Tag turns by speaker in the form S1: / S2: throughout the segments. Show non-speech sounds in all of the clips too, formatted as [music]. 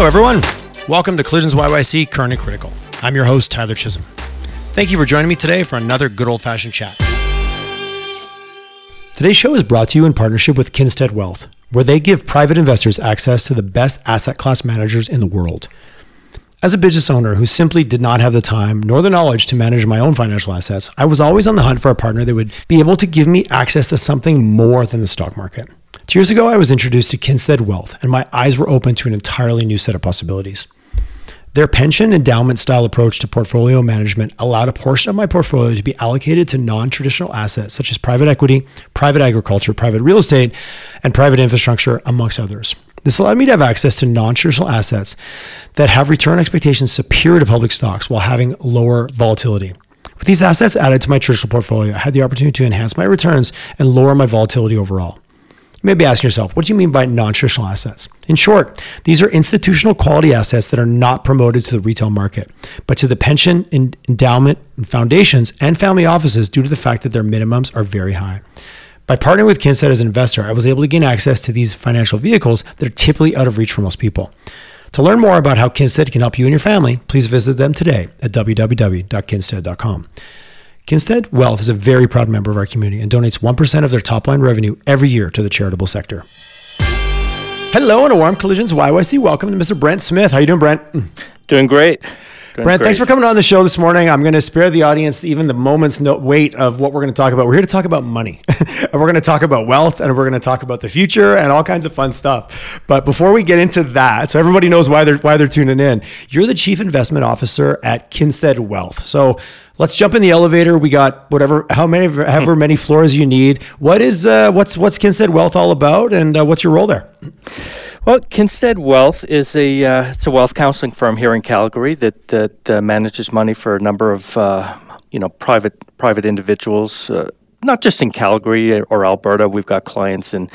S1: Hello, everyone. Welcome to Collisions YYC Current and Critical. I'm your host, Tyler Chisholm. Thank you for joining me today for another good old fashioned chat. Today's show is brought to you in partnership with Kinstead Wealth, where they give private investors access to the best asset class managers in the world. As a business owner who simply did not have the time nor the knowledge to manage my own financial assets, I was always on the hunt for a partner that would be able to give me access to something more than the stock market. Two years ago, I was introduced to Kinstead Wealth, and my eyes were open to an entirely new set of possibilities. Their pension endowment style approach to portfolio management allowed a portion of my portfolio to be allocated to non traditional assets such as private equity, private agriculture, private real estate, and private infrastructure, amongst others. This allowed me to have access to non traditional assets that have return expectations superior to public stocks while having lower volatility. With these assets added to my traditional portfolio, I had the opportunity to enhance my returns and lower my volatility overall. You may be asking yourself, what do you mean by non traditional assets? In short, these are institutional quality assets that are not promoted to the retail market, but to the pension, endowment, foundations, and family offices due to the fact that their minimums are very high. By partnering with Kinstead as an investor, I was able to gain access to these financial vehicles that are typically out of reach for most people. To learn more about how Kinstead can help you and your family, please visit them today at www.kinstead.com. Kinstead Wealth is a very proud member of our community and donates 1% of their top line revenue every year to the charitable sector. Hello and a warm collisions YYC. Welcome to Mr. Brent Smith. How you doing, Brent?
S2: Doing great.
S1: Brent, thanks for coming on the show this morning. I'm going to spare the audience even the moment's no wait of what we're going to talk about. We're here to talk about money, [laughs] and we're going to talk about wealth, and we're going to talk about the future and all kinds of fun stuff. But before we get into that, so everybody knows why they're why they're tuning in. You're the chief investment officer at Kinstead Wealth. So let's jump in the elevator. We got whatever, how many, however many floors you need. What is uh, what's what's Kinstead Wealth all about, and uh, what's your role there?
S2: Well, Kinstead Wealth is a uh, it's a wealth counseling firm here in Calgary that that uh, manages money for a number of uh, you know private private individuals, uh, not just in Calgary or Alberta. We've got clients in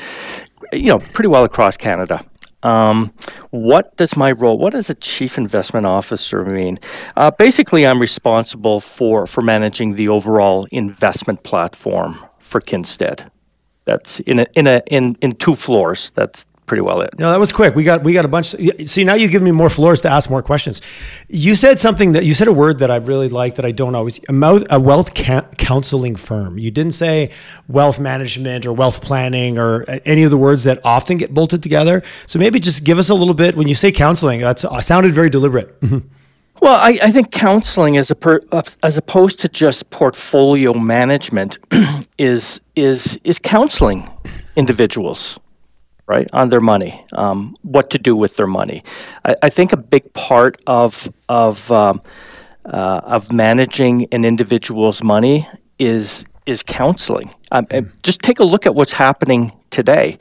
S2: you know pretty well across Canada. Um, what does my role? What does a chief investment officer mean? Uh, basically, I'm responsible for for managing the overall investment platform for Kinstead. That's in a in a in in two floors. That's pretty well it.
S1: No, that was quick. We got we got a bunch. See, now you give me more floors to ask more questions. You said something that you said a word that I really like that I don't always a, mouth, a wealth counseling firm. You didn't say wealth management or wealth planning or any of the words that often get bolted together. So maybe just give us a little bit when you say counseling. That's uh, sounded very deliberate.
S2: Well, I, I, think counseling, as a per, as opposed to just portfolio management, [clears throat] is is is counseling individuals right on their money, um, what to do with their money. I, I think a big part of of um, uh, of managing an individual's money is is counseling. Um, mm. Just take a look at what's happening today.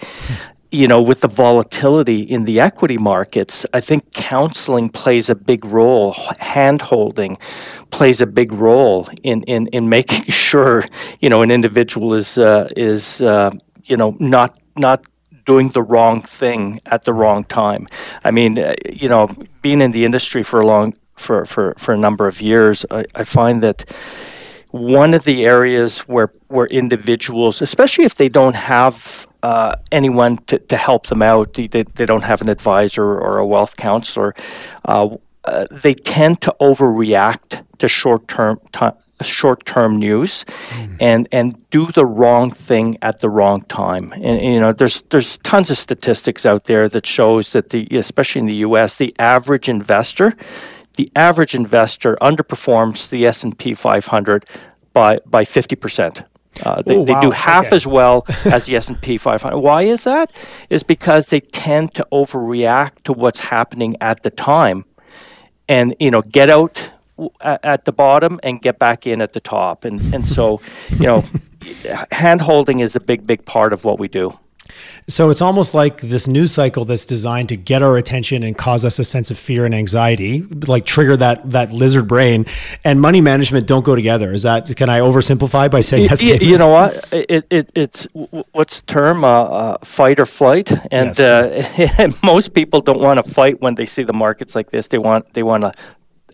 S2: You know, with the volatility in the equity markets, I think counseling plays a big role. Hand holding plays a big role in, in, in making [laughs] sure you know an individual is uh, is uh, you know not not doing the wrong thing at the wrong time. I mean, uh, you know, being in the industry for a long for for, for a number of years, I, I find that one of the areas where where individuals, especially if they don't have uh, anyone to, to help them out, they, they don't have an advisor or a wealth counselor, uh, uh, they tend to overreact to short term t- short-term news mm. and and do the wrong thing at the wrong time and, you know there's there's tons of statistics out there that shows that the especially in the US the average investor the average investor underperforms the S&P 500 by by 50% uh, they, Ooh, wow. they do half okay. as well as the S&P 500. Why is that? Is because they tend to overreact to what's happening at the time, and you know get out at the bottom and get back in at the top. And and so, [laughs] you know, hand holding is a big big part of what we do.
S1: So it's almost like this news cycle that's designed to get our attention and cause us a sense of fear and anxiety, like trigger that that lizard brain. And money management don't go together. Is that can I oversimplify by saying yes?
S2: You, you know what? It, it it's what's the term? Uh, uh, fight or flight. And, yes. uh, [laughs] most people don't want to fight when they see the markets like this. They want they want to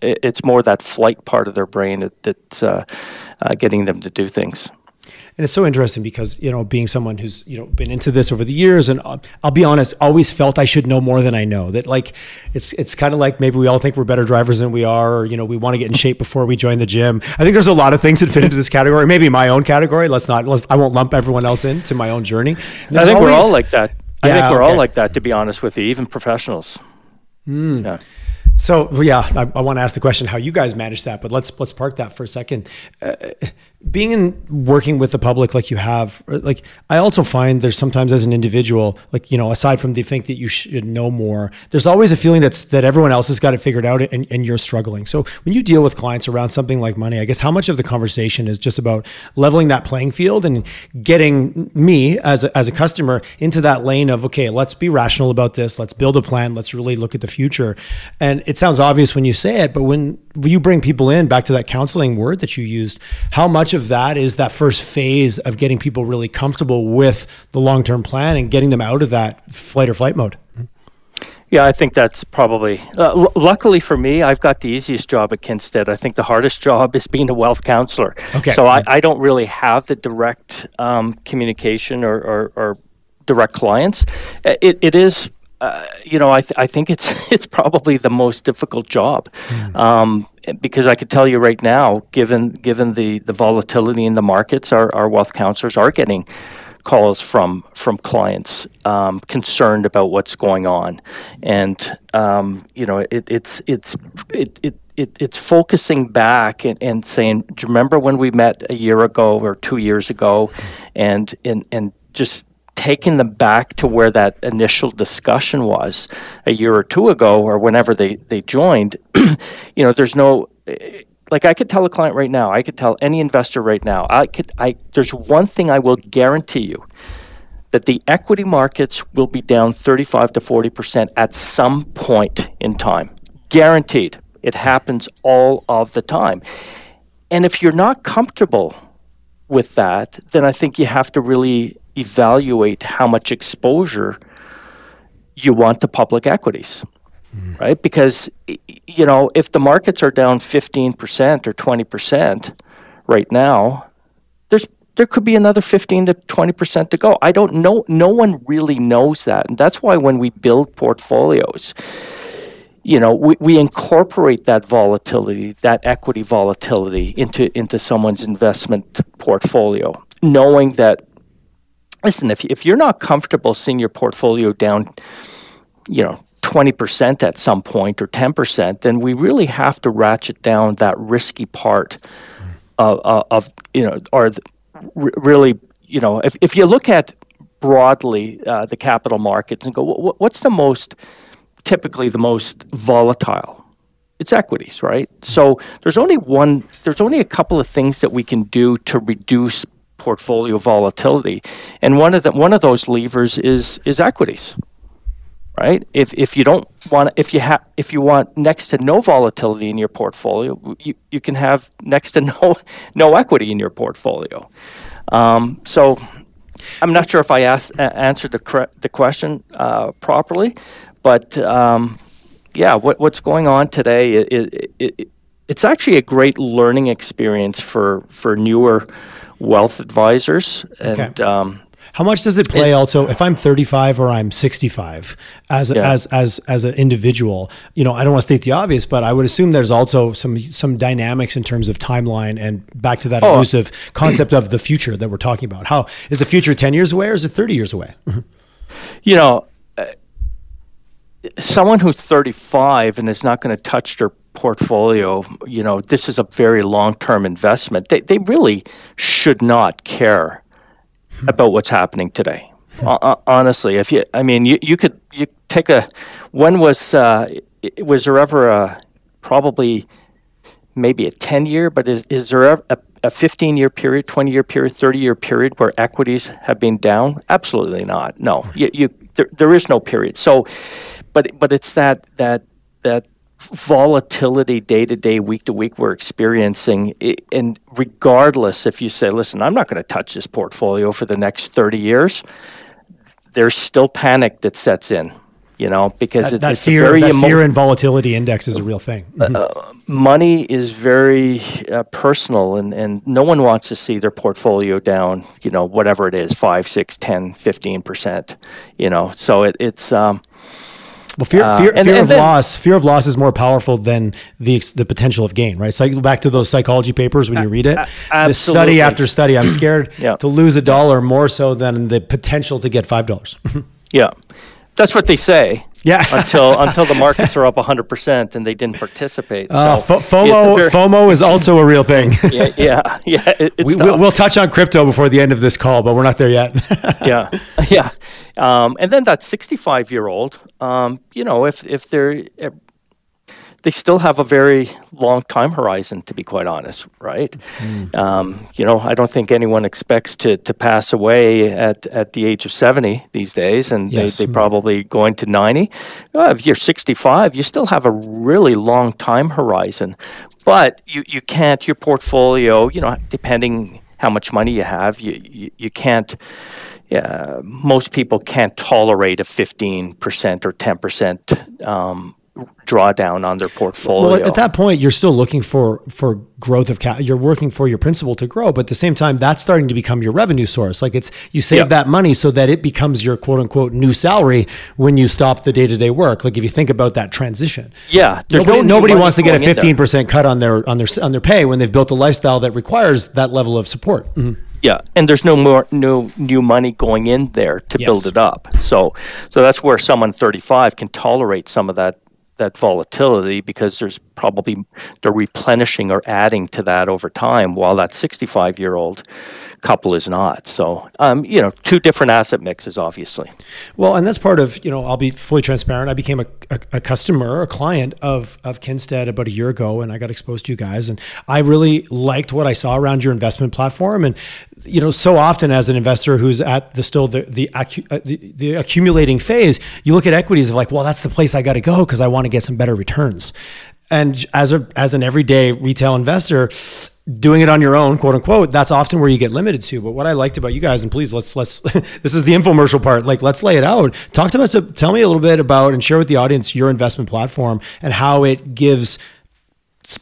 S2: it's more that flight part of their brain that, that's uh, uh, getting them to do things.
S1: And it's so interesting because you know, being someone who's you know been into this over the years, and I'll, I'll be honest, always felt I should know more than I know. That like, it's it's kind of like maybe we all think we're better drivers than we are, or you know, we want to get in shape before we join the gym. I think there's a lot of things that fit into this category. Maybe my own category. Let's not. Let's, I won't lump everyone else into my own journey.
S2: There's I think always, we're all like that. I yeah, think we're okay. all like that. To be honest with you, even professionals.
S1: Mm. Yeah. So yeah, I, I, want to ask the question how you guys manage that, but let's let's park that for a second. Uh, being in working with the public like you have like i also find there's sometimes as an individual like you know aside from the think that you should know more there's always a feeling that's that everyone else has got it figured out and, and you're struggling. So when you deal with clients around something like money i guess how much of the conversation is just about leveling that playing field and getting me as a, as a customer into that lane of okay let's be rational about this let's build a plan let's really look at the future. And it sounds obvious when you say it but when you bring people in back to that counseling word that you used how much of that is that first phase of getting people really comfortable with the long-term plan and getting them out of that flight or flight mode
S2: yeah, I think that's probably. Uh, l- luckily for me, I've got the easiest job at Kinsted. I think the hardest job is being a wealth counselor. Okay. So I, I don't really have the direct um, communication or, or, or, direct clients. It, it is uh, you know, I, th- I think it's [laughs] it's probably the most difficult job, mm. um, because I could tell you right now, given given the, the volatility in the markets, our, our wealth counselors are getting calls from from clients um, concerned about what's going on, and um, you know, it, it's it's it, it it, it's focusing back and, and saying, do you remember when we met a year ago or two years ago, and and and just taking them back to where that initial discussion was a year or two ago or whenever they, they joined, [clears throat] you know, there's no like I could tell a client right now, I could tell any investor right now, I could I there's one thing I will guarantee you that the equity markets will be down 35 to 40% at some point in time. Guaranteed. It happens all of the time. And if you're not comfortable with that, then I think you have to really evaluate how much exposure you want to public equities, mm. right? Because, you know, if the markets are down 15% or 20% right now, there's there could be another 15 to 20% to go. I don't know. No one really knows that. And that's why when we build portfolios, you know, we, we incorporate that volatility, that equity volatility into, into someone's investment portfolio, knowing that listen, if, if you're not comfortable seeing your portfolio down, you know, 20% at some point or 10%, then we really have to ratchet down that risky part of, of, you know, or really, you know, if, if you look at broadly uh, the capital markets and go, what's the most, typically the most volatile? It's equities, right? So there's only one, there's only a couple of things that we can do to reduce portfolio volatility. And one of the one of those levers is is equities. Right? If if you don't want if you have if you want next to no volatility in your portfolio, you, you can have next to [laughs] no no equity in your portfolio. Um, so I'm not sure if I asked, answered the cre- the question uh, properly, but um, yeah, what, what's going on today? It, it, it, it's actually a great learning experience for for newer wealth advisors. And okay. um,
S1: how much does it play? It, also, if I'm 35 or I'm 65, as yeah. as as as an individual, you know, I don't want to state the obvious, but I would assume there's also some some dynamics in terms of timeline and back to that oh. elusive concept of the future that we're talking about. How is the future 10 years away or is it 30 years away?
S2: you know, someone who's 35 and is not going to touch their portfolio, you know, this is a very long term investment. They, they really should not care hmm. about what's happening today. Uh, honestly, if you, I mean, you, you could you take a, when was uh, was there ever a probably maybe a ten year, but is is there a, a fifteen year period, twenty year period, thirty year period where equities have been down? Absolutely not. No, you, you there, there is no period. So, but but it's that that that volatility day to day, week to week we're experiencing. And regardless if you say, listen, I'm not going to touch this portfolio for the next 30 years, there's still panic that sets in. you know, because
S1: that,
S2: it,
S1: that
S2: it's
S1: fear,
S2: very
S1: that
S2: emo-
S1: fear and volatility index is a real thing. Mhm.
S2: uh, money is very uh, personal and, and no one wants to see their portfolio down you know whatever it is 5 6 10 15% you know so it, it's um,
S1: Well, fear,
S2: Uh,
S1: fear,
S2: and-
S1: fear
S2: and
S1: of
S2: then-
S1: loss, fear of loss is more powerful than the the potential of gain, right? So I go back to those psychology papers when you read it. The study after study, I'm [clears throat] scared
S2: Yeah.
S1: to lose a dollar more so than the potential to get five dollars.
S2: yeah that's what they say
S1: yeah. [laughs]
S2: until until the [laughs] markets are up 100% and they didn't participate
S1: Uh,
S2: so it's
S1: FOMO,
S2: very-
S1: FOMO is also a real thing. [laughs]
S2: yeah yeah yeah it,
S1: we, we'll, we'll touch on crypto before the end of this call, but we're not there yet.
S2: yeah, yeah. Um, and then that 65 year old, um, you know, if if they're they still have a very long time horizon, to be quite honest, right? Um, you know, I don't think anyone expects to, to pass away at, at the age of 70 these days, and
S1: Yes.
S2: they, they probably going to 90. Uh, if you're 65, you still have a really long time horizon, but you, you can't, your portfolio, you know, depending how much money you have, you, you, you can't yeah, most people can't tolerate a 15% or 10% um, drawdown on their portfolio.
S1: Well, at that point, you're still looking for for growth of cap. You're working for your principal to grow, but at the same time, that's starting to become your revenue source. Like it's you save
S2: Yeah.
S1: that money so that it becomes your quote unquote new salary when you stop the day to day work. Like if you think about that transition,
S2: yeah, there's
S1: nobody,
S2: no
S1: nobody wants to get a
S2: going in there.
S1: fifteen percent cut on their on their on their pay when they've built a lifestyle that requires that level of support. Mhm.
S2: Yeah, and there's no more no new money going in there to build it up. So so that's where someone 35 can tolerate some of that that volatility because there's probably they're replenishing or adding to that over time while that 65 year old couple is not. So um, you know, two different asset mixes obviously.
S1: Well, and that's part of, you know, I'll be fully transparent. I became a, a, a customer, a client of, of Kinstead about a year ago, and I got exposed to you guys. And I really liked what I saw around your investment platform. And, you know, so often as an investor who's at the still the, the, uh, the, the accumulating phase, you look at equities of like, well, that's the place I got to go because I want to get some better returns. And as a as an everyday retail investor, doing it on your own, quote unquote, that's often where you get limited to. But what I liked about you guys, and please let's let's [laughs] this is the infomercial part. Like let's lay it out. Talk to us. Tell me a little bit about and share with the audience your investment platform and how it gives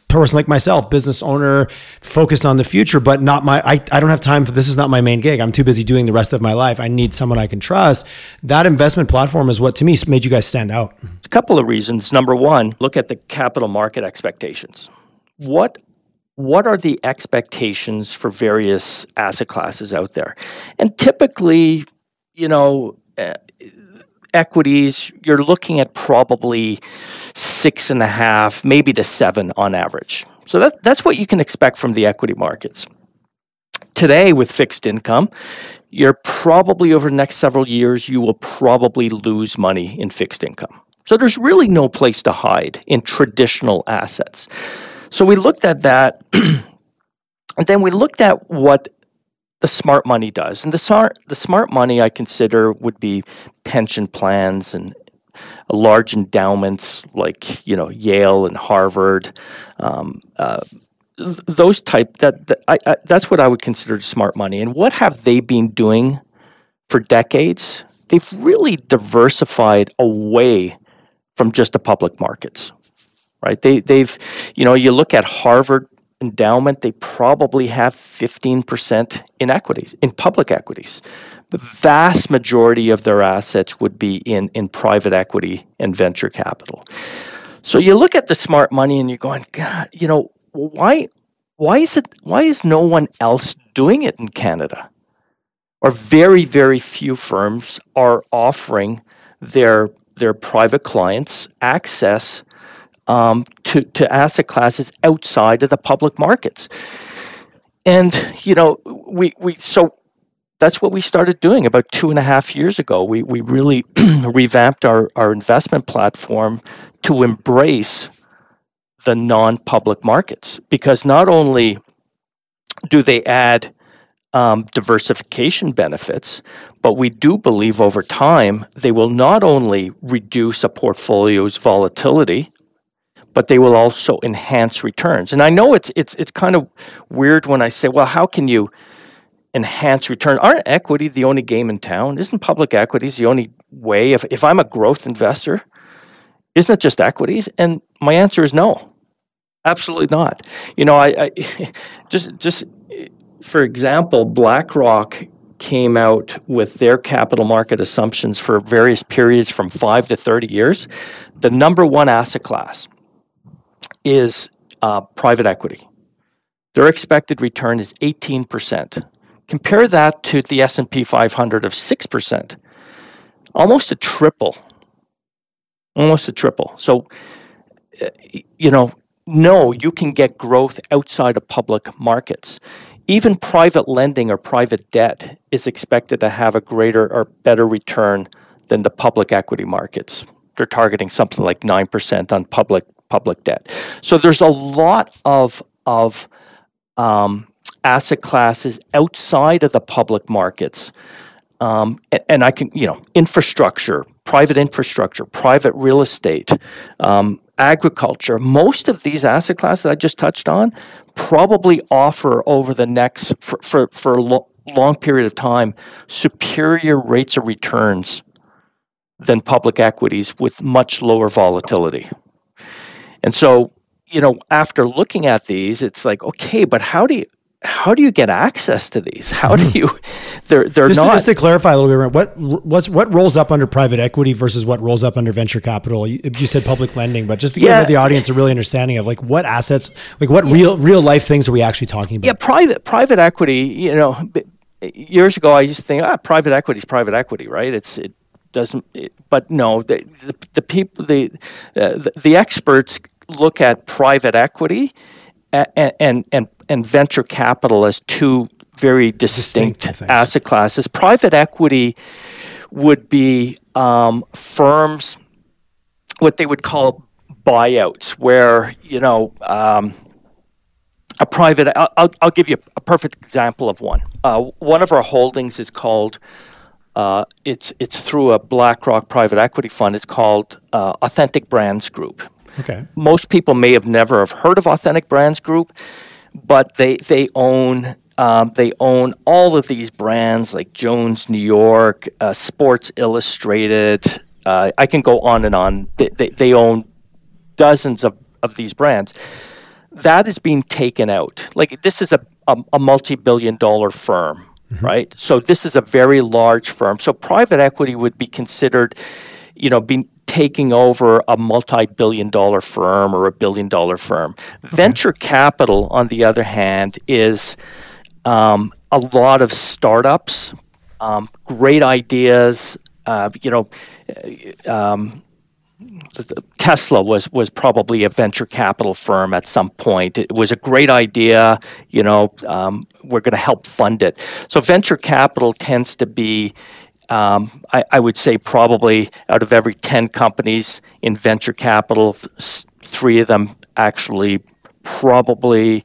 S1: person like myself, business owner, focused on the future, but not my, I, I don't have time for this is not my main gig. I'm too busy doing the rest of my life. I need someone I can trust. That investment platform is what to me made you guys stand out.
S2: A couple of reasons. Number one, look at the capital market expectations. What what are the expectations for various asset classes out there? And typically, you know, uh, equities, you're looking at probably six and a half, maybe to seven on average. So that, that's what you can expect from the equity markets. Today, with fixed income, you're probably over the next several years, you will probably lose money in fixed income. So there's really no place to hide in traditional assets. So we looked at that, [clears throat] and then we looked at what the smart money does. And the smart, the smart money I consider would be pension plans and large endowments like you know Yale and Harvard. Um, uh, those type that, that I, I, that's what I would consider smart money. And what have they been doing for decades? They've really diversified away from just the public markets, right? They they've you know you look at Harvard endowment, they probably have 15% in equities, in public equities. The vast majority of their assets would be in, in private equity and venture capital. So you look at the smart money and you're going, God, you know, why why is it why is no one else doing it in Canada? Or very, very few firms are offering their their private clients access um, to, to asset classes outside of the public markets. And, you know, we, we so that's what we started doing about two and a half years ago. We, we really [clears throat] revamped our, our investment platform to embrace the non public markets because not only do they add um, diversification benefits, but we do believe over time they will not only reduce a portfolio's volatility, but they will also enhance returns. And I know it's it's it's kind of weird when I say, well, how can you enhance return? Aren't equity the only game in town? Isn't public equities the only way? If, if I'm a growth investor, isn't it just equities? And my answer is no, absolutely not. You know, I, I [laughs] just just for example, BlackRock came out with their capital market assumptions for various periods from five to 30 years. The number one asset class is uh, private equity. Their expected return is 18%. Compare that to the S&P 500 of 6%. Almost a triple. Almost a triple. So uh, you know, no, you can get growth outside of public markets. Even private lending or private debt is expected to have a greater or better return than the public equity markets. They're targeting something like 9% on public public debt. So there's a lot of of um, asset classes outside of the public markets. Um, and, and, I can, you know, infrastructure, private infrastructure, private real estate, um, agriculture. Most of these asset classes I just touched on probably offer over the next, for, for, for a lo- long period of time, superior rates of returns than public equities with much lower volatility. And so, you know, after looking at these, it's like, okay, but how do you how do you get access to these? How do hmm. you? They're they're
S1: just
S2: not.
S1: To, just to clarify a little bit, what what's what rolls up under private equity versus what rolls up under venture capital? You, you said public lending, but just to yeah. give the audience a really understanding of like what assets, like what yeah. real real life things are we actually talking about?
S2: Yeah, private private equity. You know, years ago I used to think, ah, private equity is private equity, right? It's it doesn't, but no, the the, the people the, uh, the the experts look at private equity and and and, and venture capital as two very distinct, distinct asset classes. Private equity would be um, firms, what they would call buyouts, where you know um, a private. I'll, I'll give you a perfect example of one. Uh, one of our holdings is called. Uh, it's it's through a BlackRock private equity fund. It's called uh, Authentic Brands Group.
S1: Okay.
S2: Most people may have never have heard of Authentic Brands Group, but they they own um, they own all of these brands like Jones New York, uh, Sports Illustrated. Uh, I can go on and on. They, they, they own dozens of, of these brands. That is being taken out. Like this is a, a, a multi billion dollar firm, mm-hmm. right? So this is a very large firm. So private equity would be considered, you know, being taking over a multi-billion dollar firm or a billion dollar firm. Okay. Venture capital, on the other hand, is um, a lot of startups, um, great ideas. Uh, you know, um, Tesla was was probably a venture capital firm at some point. It was a great idea. You know, um, we're going to help fund it. So venture capital tends to be um, I, I, would say probably out of every 10 companies in venture capital, three of them actually probably,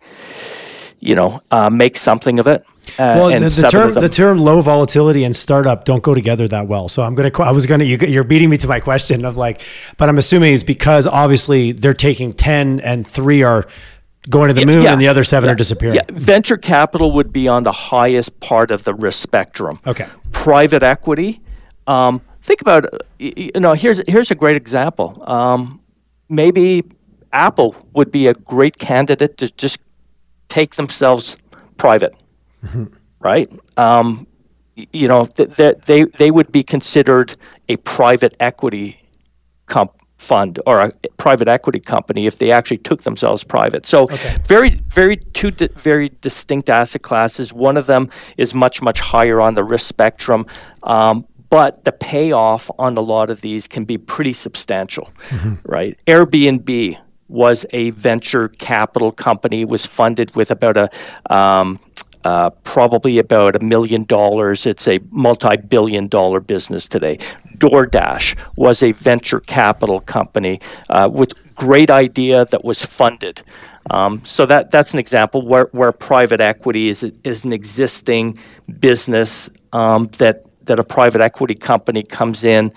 S2: you know, uh, make something of it.
S1: Uh, well, the, the term the term low volatility and startup don't go together that well. So I'm gonna I was gonna you, you're beating me to my question of like, but I'm assuming it's because obviously they're taking ten and three are going to the moon yeah, and the other seven yeah, are disappearing. Yeah.
S2: Venture capital would be on the highest part of the risk spectrum.
S1: Okay.
S2: Private equity. Um, think about you know here's here's a great example. Um, maybe Apple would be a great candidate to just take themselves private, mm-hmm. right? Um, you know, they, they they would be considered a private equity comp fund or a private equity company if they actually took themselves private. So okay. very, very two di- very distinct asset classes. One of them is much, much higher on the risk spectrum. Um, but the payoff on a lot of these can be pretty substantial, mm-hmm. right? Airbnb was a venture capital company, was funded with about a um, uh, probably about a million dollars. It's a multi billion dollar business today. DoorDash was a venture capital company uh, with great idea that was funded. Um, so that that's an example where, where private equity is is an existing business um, that that a private equity company comes in,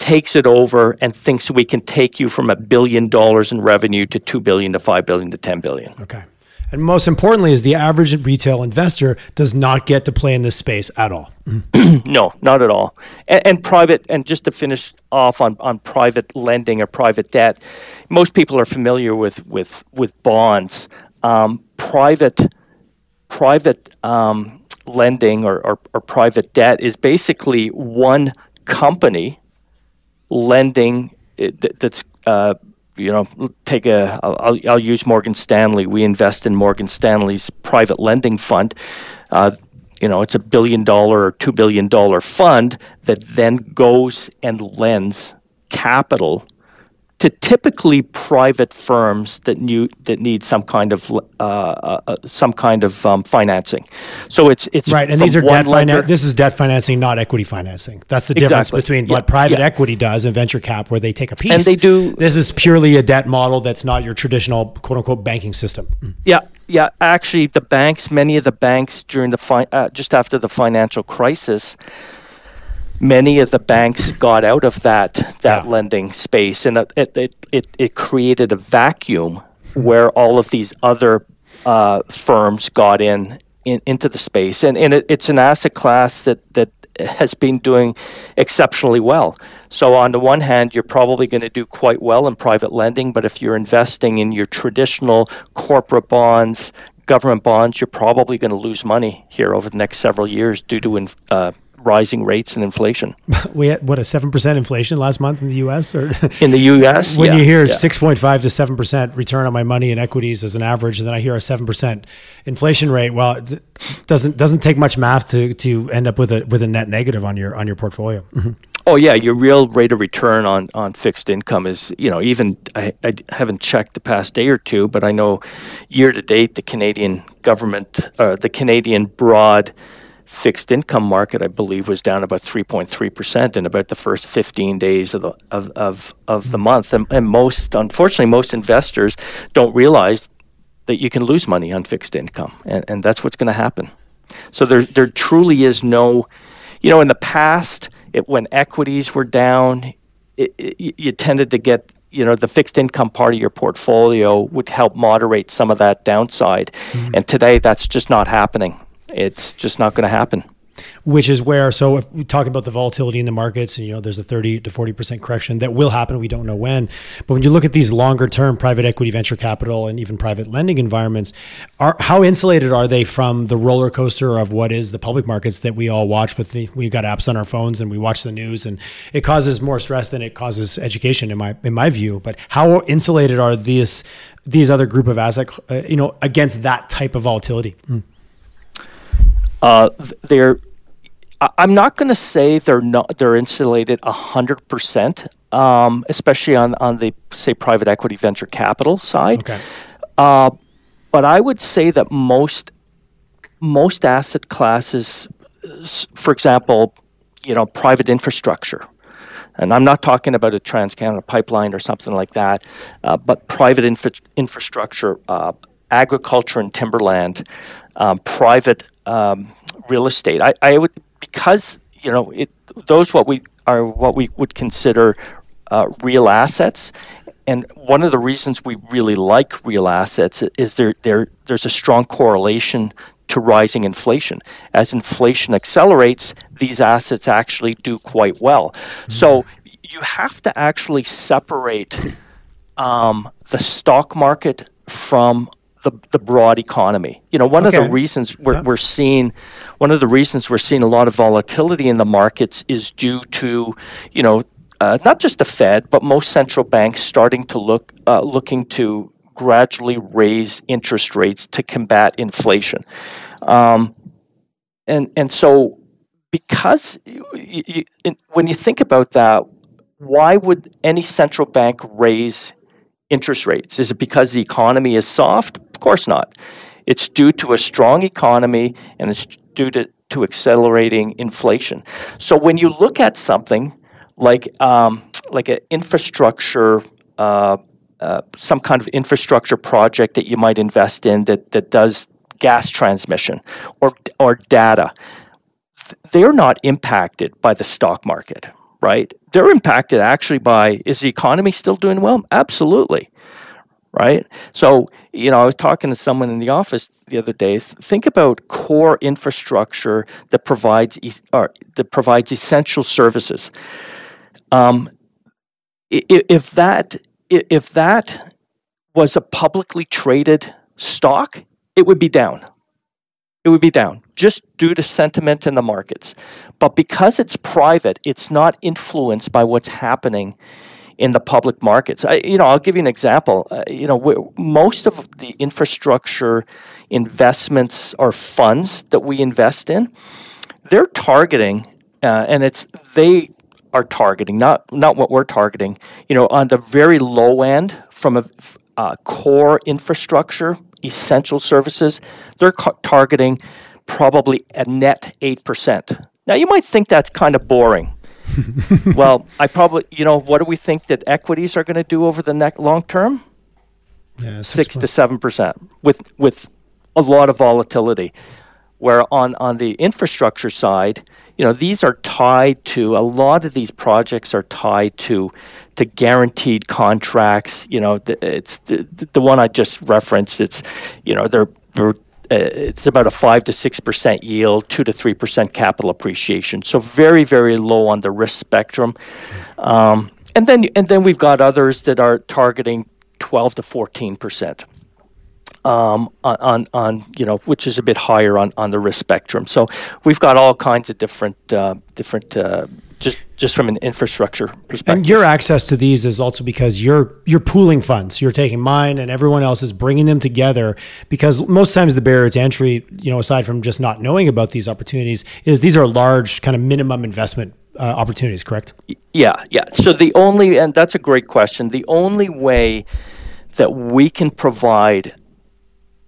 S2: takes it over, and thinks we can take you from a billion dollars in revenue to two billion to five billion to ten billion.
S1: Okay. And most importantly, is the average retail investor does not get to play in this space at all. [clears throat]
S2: no, not at all. And, and, private, and just to finish off on, on private lending or private debt, most people are familiar with with with bonds. Um, private private um, lending or, or, or private debt is basically one company lending that's uh, you know take a I'll, I'll use Morgan Stanley. We invest in Morgan Stanley's private lending fund. Uh, you know, it's a billion dollar or two billion dollar fund that then goes and lends capital to typically private firms that need that need some kind of uh, uh, uh, some kind of um, financing. So it's it's
S1: right, and these are debt financing. This is debt financing, not equity financing. That's the difference
S2: exactly.
S1: between
S2: yeah.
S1: what private
S2: yeah.
S1: equity does and venture cap, where they take a piece.
S2: And they do.
S1: This is purely a debt model that's not your traditional quote unquote banking system.
S2: Yeah, yeah. Actually, the banks, many of the banks during the fi- uh, just after the financial crisis many of the banks [clears throat] got out of that that yeah. lending space, and it, it it it created a vacuum where all of these other uh, firms got in, in into the space, and and it, it's an asset class that that has been doing exceptionally well. So on the one hand, you're probably going to do quite well in private lending, but if you're investing in your traditional corporate bonds, government bonds, you're probably going to lose money here over the next several years due to uh, rising rates and inflation. [laughs]
S1: we had what a seven percent inflation last month in the U.S. or
S2: in the U.S. [laughs]
S1: when
S2: yeah,
S1: you hear
S2: yeah.
S1: six point five to seven percent return on my money in equities as an average, and then I hear a seven percent inflation rate. Well, it doesn't doesn't take much math to to end up with a with a net negative on your on your portfolio. Mm-hmm.
S2: Oh yeah, your real rate of return on, on fixed income is you know even I, I haven't checked the past day or two, but I know year to date the Canadian government, uh, the Canadian broad fixed income market, I believe, was down about 3.3% in about the first 15 days of the, of, of, of the month. And, and most, unfortunately, most investors don't realize that you can lose money on fixed income. And, and that's what's going to happen. So there, there truly is no, you know, in the past, it, when equities were down, it, it, you tended to get you know the fixed income part of your portfolio would help moderate some of that downside mm-hmm. and today that's just not happening it's just not going to happen.
S1: Which is where, so if we talk about the volatility in the markets, and you know, there's a 30 to 40% correction that will happen. We don't know when. But when you look at these longer term private equity, venture capital, and even private lending environments, are how insulated are they from the roller coaster of what is the public markets that we all watch with the, we've got apps on our phones and we watch the news and it causes more stress than it causes education in my, in my view. But how insulated are these, these other group of asset, uh, you know, against that type of volatility? Mm.
S2: Uh, they're I'm not going to say they're not they're insulated hundred um, percent, especially on on the say private equity venture capital side.
S1: Okay.
S2: Uh, but I would say that most most asset classes, for example, you know, private infrastructure, and I'm not talking about a Trans Canada pipeline or something like that, uh, but private infra- infrastructure, uh, agriculture and timberland, um, private um, real estate. I, I would because you know it those what we are what we would consider uh, real assets. And one of the reasons we really like real assets is there, there there's a strong correlation to rising inflation. As inflation accelerates, these assets actually do quite well. Mm-hmm. So you have to actually separate um, the stock market from the, the broad economy. You know, one okay. of the reasons we're, yeah. we're seeing, one of the reasons we're seeing a lot of volatility in the markets is due to, you know, uh, not just the Fed, but most central banks starting to look, uh, looking to gradually raise interest rates to combat inflation. Um, and, and so because you, you, when you think about that, why would any central bank raise interest rates? Is it because the economy is soft? Of course not. It's due to a strong economy and it's due to, to accelerating inflation. So when you look at something like um, like an infrastructure, uh, uh, some kind of infrastructure project that you might invest in that, that does gas transmission or or data, they're not impacted by the stock market right? They're impacted actually by is the economy still doing well? Absolutely. right? So, you know, I was talking to someone in the office the other day. Think about core infrastructure that provides or that provides essential services. Um, if that if that was a publicly traded stock, it would be down. It would be down just due to sentiment in the markets. But because it's private, it's not influenced by what's happening in the public markets. I, you know, I'll give you an example. Uh, you know, most of the infrastructure investments or funds that we invest in, they're targeting, uh, and it's they are targeting, not not what we're targeting. You know, on the very low end, from a uh, core infrastructure, essential services, they're ca- targeting probably a net eight percent. Now, you might think that's kind of boring [laughs] well, I probably, you know, what do we think that equities are going to do over the next long term? Yeah, six, to seven percent, with with a lot of volatility. Where on on the infrastructure side, you know, these are tied to a lot of these projects are tied to to guaranteed contracts. You know, the, it's the, the one I just referenced. It's you know they're they're it's about a five to six percent yield, two to three percent capital appreciation. So very very low on the risk spectrum. Um, and then and then we've got others that are targeting twelve to fourteen percent. Um, on, on you know which is a bit higher on, on the risk spectrum. So we've got all kinds of different uh, different uh, just just from an infrastructure perspective.
S1: And your access to these is also because you're you're pooling funds. You're taking mine and everyone else is bringing them together because most times the barrier to entry, you know, aside from just not knowing about these opportunities, is these are large kind of minimum investment uh, opportunities, correct?
S2: Yeah, yeah. So the only and that's a great question. The only way that we can provide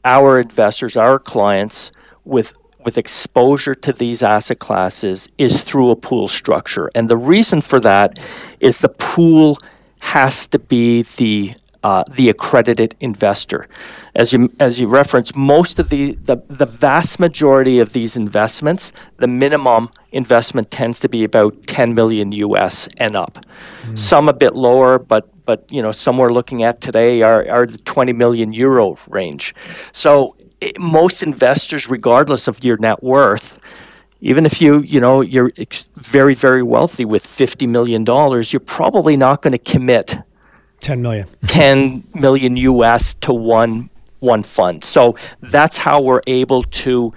S2: our investors, our clients with with exposure to these asset classes is through a pool structure. And the reason for that is the pool has to be the uh, the accredited investor. As you as you referenced, most of the, the the vast majority of these investments, the minimum investment tends to be about 10 million US and up. Mm. Some a bit lower, but but you know some we're looking at today are, are the 20 million euro range. So it, most investors, regardless of your net worth, even if you you know you're very very wealthy with 50 million dollars, you're probably not going to commit
S1: 10 million [laughs]
S2: 10 million US to one one fund. So that's how we're able to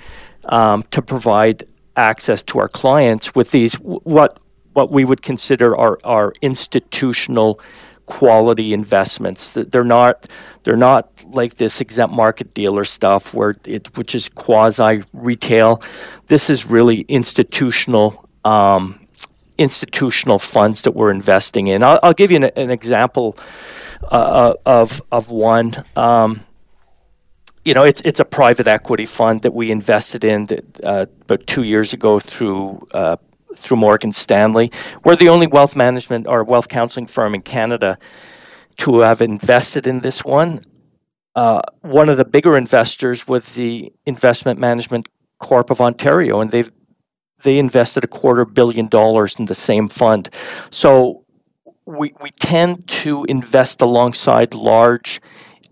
S2: um, to provide access to our clients with these what what we would consider our, our institutional quality investments. They're not they're not like this exempt market dealer stuff where it which is quasi retail. This is really institutional um, institutional funds that we're investing in. I'll, I'll give you an, an example uh, of of one. Um, you know, it's it's a private equity fund that we invested in that, uh, about two years ago through uh, through Morgan Stanley. We're the only wealth management or wealth counseling firm in Canada to have invested in this one. Uh, one of the bigger investors was the Investment Management Corp of Ontario, and they've they invested a quarter billion dollars in the same fund. So we we tend to invest alongside large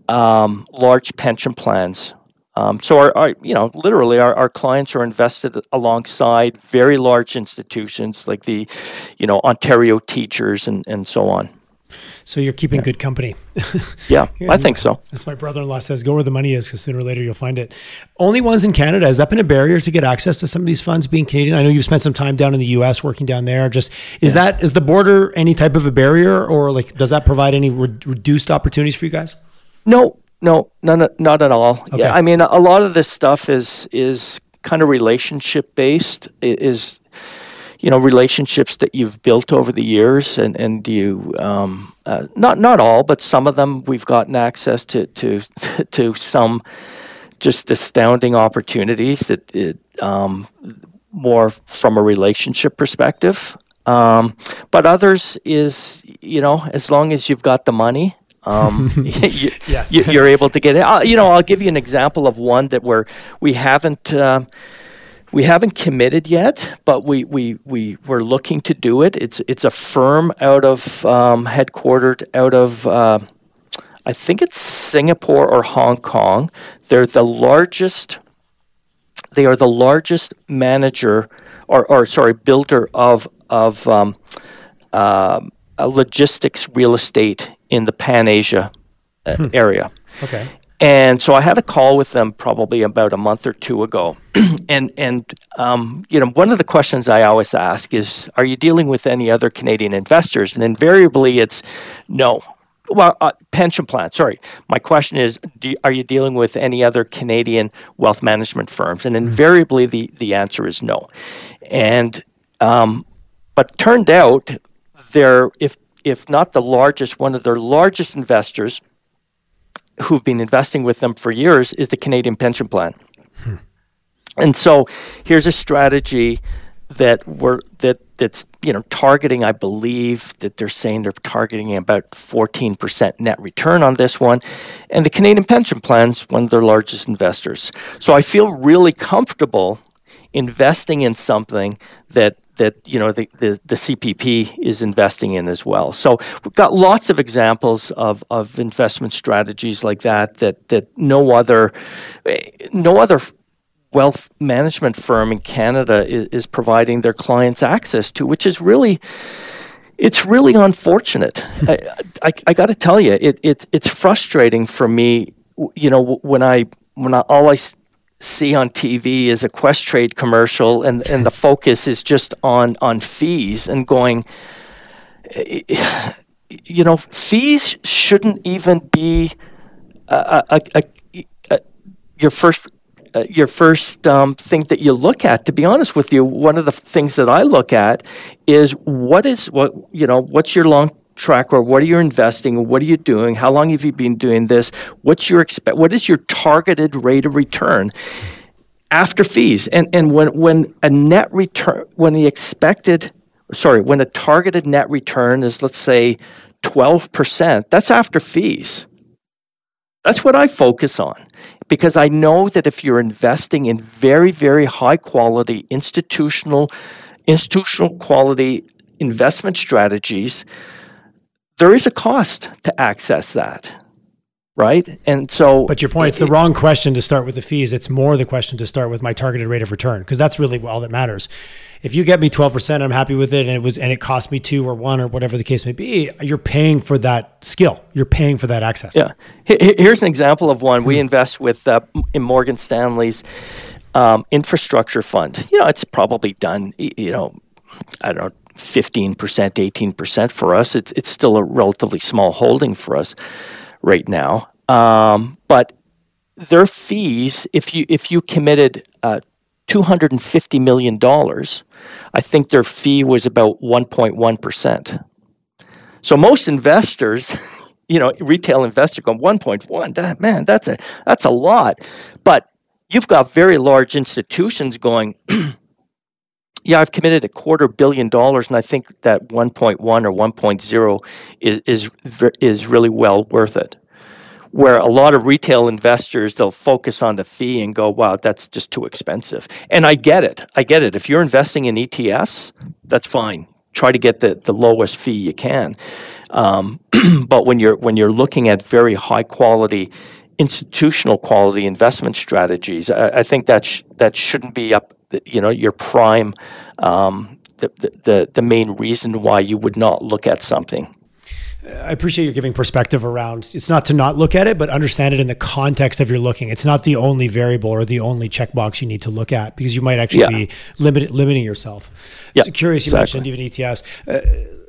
S2: um, large pension plans um, so our, our, you know, literally our, our clients are invested alongside very large institutions like the, you know, Ontario teachers and, and so on.
S1: So you're keeping yeah. good company. [laughs]
S2: yeah, I think so.
S1: As my brother-in-law says, go where the money is because sooner or later you'll find it. Only ones in Canada. Has that been a barrier to get access to some of these funds being Canadian? I know you've spent some time down in the U.S. working down there. Just is yeah. that is the border any type of a barrier, or like does that provide any re- reduced opportunities for you guys?
S2: No, no, none, not at all. Okay. Yeah, I mean, a lot of this stuff is is kind of relationship based. Is you know relationships that you've built over the years, and and you um, uh, not not all, but some of them we've gotten access to to [laughs] to some just astounding opportunities that it, um, more from a relationship perspective. Um, but others is you know as long as you've got the money um, [laughs] [laughs] you, yes. you, are able to get it. Uh, you know, I'll give you an example of one that where we haven't uh, we haven't committed yet, but we we we we're looking to do it. It's it's a firm out of um, headquartered out of uh, I think it's Singapore or Hong Kong. They're the largest. They are the largest manager, or, or sorry, builder of of um, uh, logistics real estate in the Pan Asia uh, hmm. area.
S1: Okay.
S2: And so I had a call with them probably about a month or two ago, [clears throat] and and um, you know one of the questions I always ask is, are you dealing with any other Canadian investors? And invariably, it's no. Well, uh, pension plan. Sorry, my question is, you, are you dealing with any other Canadian wealth management firms? And mm-hmm. invariably, the the answer is no. And um, but turned out, they're if if not the largest, one of their largest investors who've been investing with them for years is the Canadian Pension Plan. Hmm. And so here's a strategy that we're that that's you know targeting I believe that they're saying they're targeting about 14% net return on this one and the Canadian pension plans one of their largest investors. So I feel really comfortable investing in something that that you know the, the, the, CPP is investing in as well. So we've got lots of examples of, of investment strategies like that that that no other no other wealth management firm in Canada is, is providing their clients access to, which is really it's really unfortunate. [laughs] I, I, I got to tell you, it, it it's frustrating for me. You know when I when I always see on TV is a Questrade commercial, and, and the focus is just on on fees and going. [sighs] You know, fees shouldn't even be a, a, a, your first uh, your first um, thing that you look at. To be honest with you, one of the things that I look at is what is what you know. What's your long track record? What are you investing? What are you doing? How long have you been doing this? What's your expect? What is your targeted rate of return after fees? And and when when a net return, when the expected, sorry, when the targeted net return is let's say twelve percent, that's after fees. That's what I focus on because I know that if you're investing in very very high quality institutional institutional quality investment strategies there is a cost to access that right? And so
S1: but your point it's the wrong question to start with the fees. It's more the question to start with my targeted rate of return because that's really all that matters. If you get me 12% i'm happy with it and it was and it cost me two or one or whatever the case may be you're paying for that skill. You're paying for that access.
S2: Yeah. Here's an example of one. We hmm. invest with uh, in morgan stanley's um, infrastructure fund. You know it's probably done you know i don't know 15%, 18% for us. It's, it's still a relatively small holding for us right now. Um, but their fees, if you, if you committed uh, $250 million, I think their fee was about 1.1%. So most investors, [laughs] you know, retail investors go 1.1, that, man, that's a, that's a lot. But you've got very large institutions going, [clears throat] yeah, I've committed a quarter billion dollars, and I think that 1.1 or 1.0 is, is is really well worth it. Where a lot of retail investors they'll focus on the fee and go, "Wow, that's just too expensive." And I get it. I get it. If you're investing in ETFs, that's fine. Try to get the, the lowest fee you can. Um, [clears throat] but when you're when you're looking at very high quality institutional quality investment strategies, I, I think that sh- that shouldn't be up you know your prime um, the, the the main reason why you would not look at something.
S1: I appreciate you giving perspective around. It's not to not look at it, but understand it in the context of your looking. It's not the only variable or the only checkbox you need to look at because you might actually yeah. be limit, limiting yourself. Yeah, so curious. You exactly. mentioned even ETFs. Uh,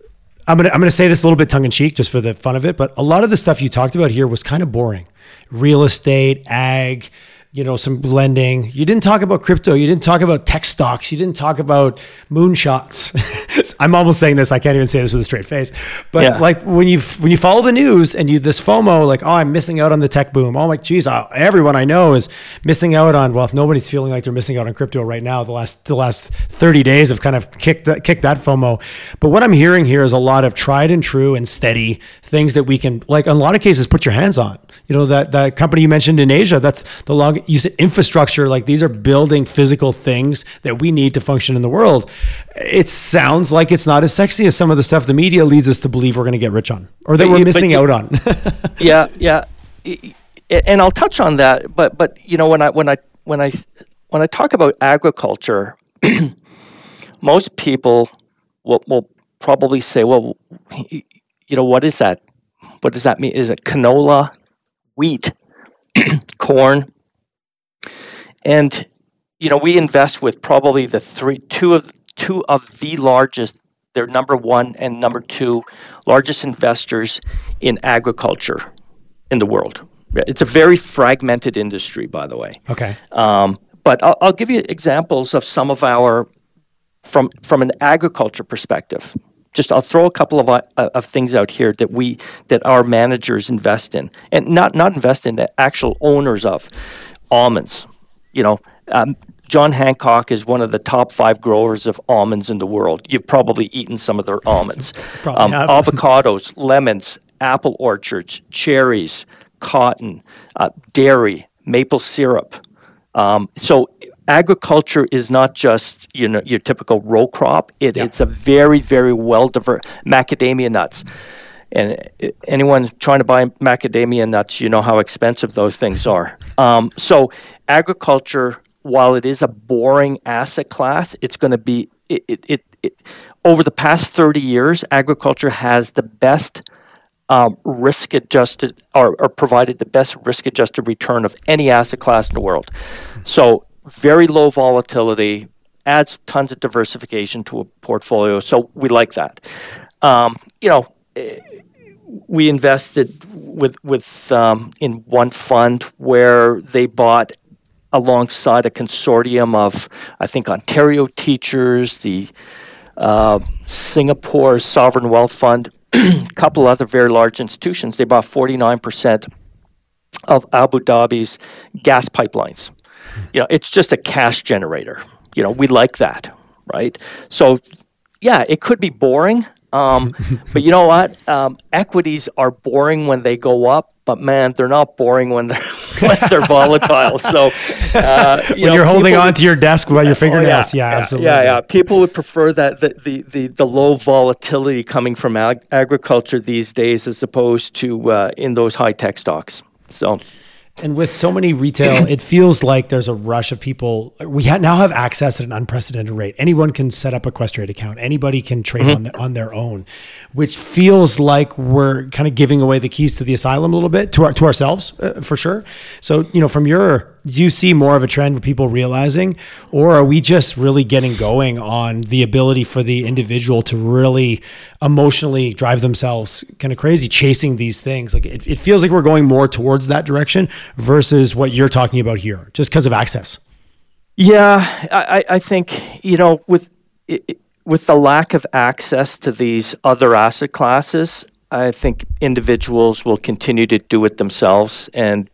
S1: I'm gonna I'm gonna say this a little bit tongue in cheek, just for the fun of it. But a lot of the stuff you talked about here was kind of boring. Real estate, ag, you know, some lending. You didn't talk about crypto. You didn't talk about tech stocks. You didn't talk about moonshots. [laughs] I'm almost saying this. I can't even say this with a straight face. But yeah. like when you when you follow the news and you this FOMO, like oh, I'm missing out on the tech boom. Oh my, geez, uh, everyone I know is missing out on. Well, nobody's feeling like they're missing out on crypto right now. The last the last 30 days have kind of kicked that, kicked that FOMO. But what I'm hearing here is a lot of tried and true and steady things that we can like in a lot of cases put your hands on. You know that that company you mentioned in Asia. That's the long you said infrastructure, like these are building physical things that we need to function in the world. It sounds like it's not as sexy as some of the stuff the media leads us to believe we're going to get rich on or that
S2: But
S1: we're missing
S2: you-
S1: out on. [laughs]
S2: yeah, yeah, and I'll touch on that. But but you know when I when I when I when I talk about agriculture, [clears throat] most people will, will probably say, well, you know, what is that? What does that mean? Is it canola, wheat, [clears throat] corn? And you know, we invest with probably the three, two of two of the largest. They're number one and number two largest investors in agriculture in the world. It's a very fragmented industry, by the way.
S1: okay.
S2: Um, but I'll, I'll give you examples of some of our from from an agriculture perspective. Just I'll throw a couple of uh, of things out here that we that our managers invest in, and not not invest in the actual owners of almonds. You know, um, John Hancock is one of the top five growers of almonds in the world. You've probably eaten some of their almonds. [laughs] Um, [laughs] avocados, lemons, apple orchards, cherries, cotton, uh, dairy, maple syrup. Um, so agriculture is not just you know your typical row crop. It, It's a very very well diverse macadamia nuts. And uh, anyone trying to buy macadamia nuts, you know how expensive those things are. Um, so agriculture, while it is a boring asset class, it's going to be it, it, it. Over the past thirty years, agriculture has the best um, risk adjusted or, or provided the best risk adjusted return of any asset class in the world. So very low volatility adds tons of diversification to a portfolio. So we like that. Um, you know, eh, we invested with with um, in one fund where they bought alongside a consortium of I think Ontario teachers, the uh, Singapore Sovereign Wealth Fund, a [clears throat] couple other very large institutions. They bought 49% of Abu Dhabi's gas pipelines. You know, it's just a cash generator. You know, we like that, right? So, yeah, it could be boring, um, [laughs] but you know what? Um, equities are boring when they go up, but man, they're not boring when they're [laughs] when they're volatile. So, uh, [laughs] you
S1: when
S2: know,
S1: you're holding on to your desk by your
S2: Oh,
S1: fingernails. yeah, absolutely.
S2: Yeah, yeah. People would prefer that the, the, the, the low volatility coming from ag- agriculture these days as opposed to uh, in those high tech stocks. So,
S1: And with so many retail, it feels like there's a rush of people. We ha- now have access at an unprecedented rate. Anyone can set up a Questrade account. Anybody can trade
S2: Mm-hmm.
S1: on the, on their own, which feels like we're kind of giving away the keys to the asylum a little bit to our, to ourselves uh, for sure. So you know, from your, do you see more of a trend with people realizing, or are we just really getting going on the ability for the individual to really emotionally drive themselves kind of crazy chasing these things? Like it, it feels like we're going more towards that direction versus what you're talking about here, just because of access.
S2: yeah, I, I- think, you know, with, with the lack of access to these other asset classes, I think individuals will continue to do it themselves. And,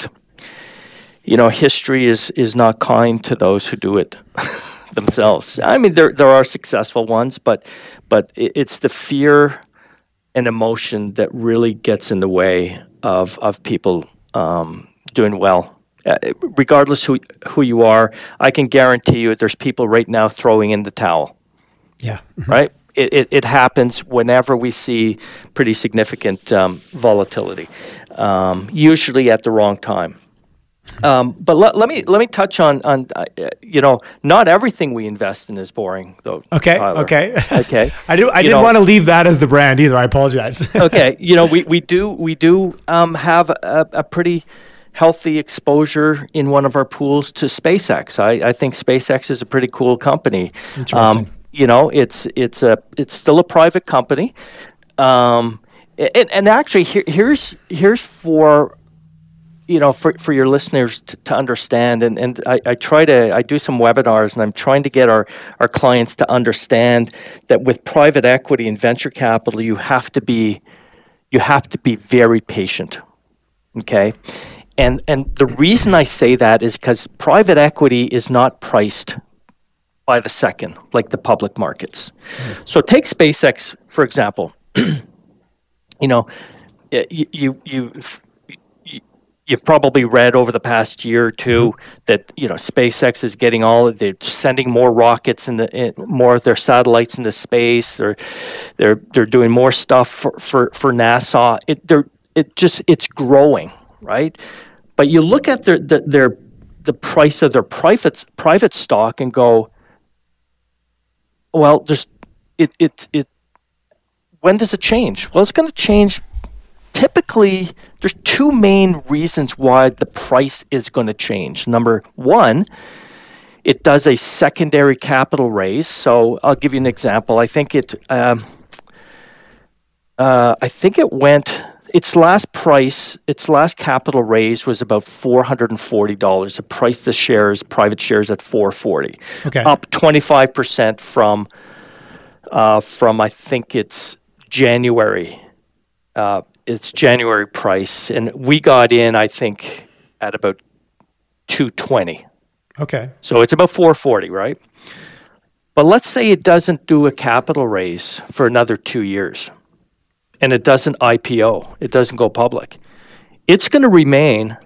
S2: you know, history is, is not kind to those who do it [laughs] themselves. I mean, there, there are successful ones, but, but it, it's the fear and emotion that really gets in the way of, of people um, doing well. Uh, regardless who, who you are, I can guarantee you there's people right now throwing in the towel
S1: Yeah.
S2: right? It, it, it happens whenever we see pretty significant um, volatility, um, usually at the wrong time. Um, but let, let me let me touch on on uh, you know not everything we invest in is boring though.
S1: Okay.
S2: Tyler.
S1: Okay. [laughs]
S2: Okay.
S1: I do. I
S2: You
S1: didn't
S2: know-
S1: want to leave that as the brand either. I apologize. [laughs]
S2: okay, you know, we, we do we do um, have a, a pretty healthy exposure in one of our pools to SpaceX. I, I think SpaceX is a pretty cool company.
S1: Interesting.
S2: Um, you know, it's it's a it's still a private company, um, and, and actually here, here's here's for you know for, for your listeners to, to understand and, and I, I try to i do some webinars and i'm trying to get our, our clients to understand that with private equity and venture capital you have to be you have to be very patient okay? And and the reason i say that is because private equity is not priced by the second like the public markets. So take spacex for example. [clears throat] You know you you you you've probably read over the past year or 2 mm-hmm. that you know SpaceX is getting all they're sending more rockets and in, more of their satellites into space. They're they're they're doing more stuff for for, for NASA. It they're it just it's growing, right? But you look at their their, their the price of their private private stock and go, well, there's it it it. When does it change? Well, it's going to change typically there's two main reasons why the price is going to change. Number one, it does a secondary capital raise. So I'll give you an example. I think it, um, uh, I think it went. Its last price, its last capital raise was about four hundred and forty dollars. The price the shares, private shares, at four forty.
S1: Okay.
S2: Up twenty five percent from, uh, from I think it's January. Uh, its January price, and we got in, I think, at about two twenty.
S1: Okay.
S2: So it's about four forty, right? But let's say it doesn't do a capital raise for another two years, and it doesn't IPO, it doesn't go public. It's going to remain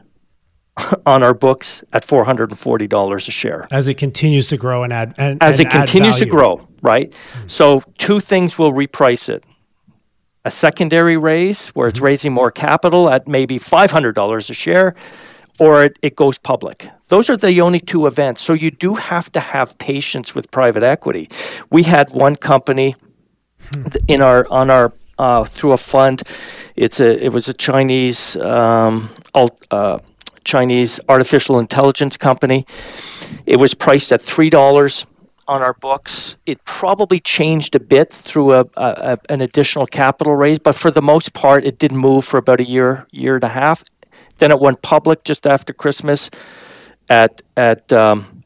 S2: [laughs] on our books at four hundred and forty dollars a share
S1: as it continues to grow and add. And,
S2: as
S1: and
S2: it continues to grow, right? Mm. So two things will reprice it a secondary raise where it's mm-hmm. raising more capital at maybe $500 a share, or it, it goes public. Those are the only two events. So you do have to have patience with private equity. We had one company hmm. in our on our uh, through a fund. It's a it was a Chinese um, alt, uh, Chinese artificial intelligence company. It was priced at three dollars on our books. It probably changed a bit through a, a, an additional capital raise, but for the most part, it didn't move for about a year, year and a half. Then it went public just after Christmas at at um,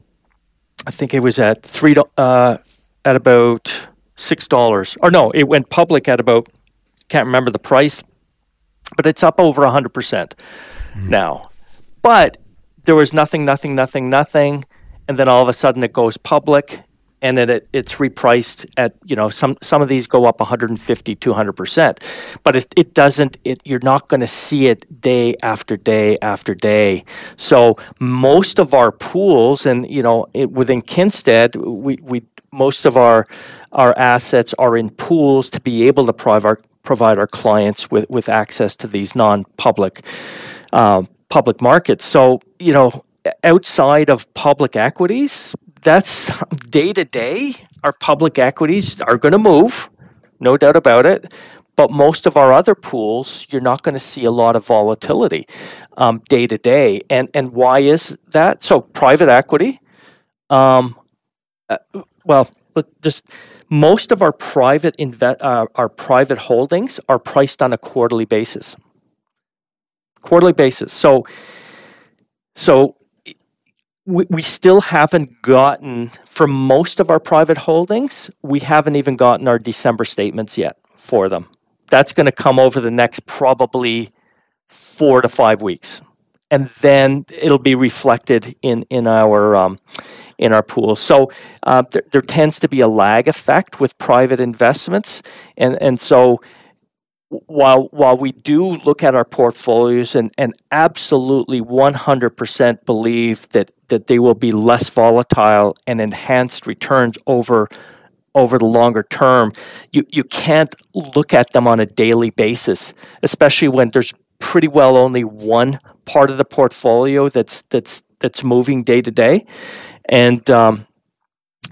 S2: I think it was at three uh, at about six dollars. Or no, it went public at about can't remember the price, but it's up over hundred percent mm. now. But there was nothing, nothing, nothing, nothing, and then all of a sudden it goes public and then it, it's repriced at you know some some of these go up 150 200 percent. But it, it doesn't it you're not going to see it day after day after day. So most of our pools and you know it, within kinsted we, we most of our our assets are in pools to be able to provide our provide our clients with with access to these non-public uh, public markets. So you know outside of public equities that's [laughs] day to day. Our public equities are going to move, no doubt about it. But most of our other pools, you're not going to see a lot of volatility um, day to day. And and why is that? So private equity, um, uh, well, just most of our private inve- uh, our private holdings are priced on a quarterly basis. Quarterly basis. So so we, we still haven't gotten, for most of our private holdings, we haven't even gotten our December statements yet for them. That's going to come over the next probably four to five weeks. And then it'll be reflected in, in our um, in our pool. So uh, there, there tends to be a lag effect with private investments, and and so while while we do look at our portfolios and, and absolutely 100% believe that, that they will be less volatile and enhanced returns over over the longer term, you, you can't look at them on a daily basis, especially when there's pretty well only one part of the portfolio that's that's that's moving day to day. And um,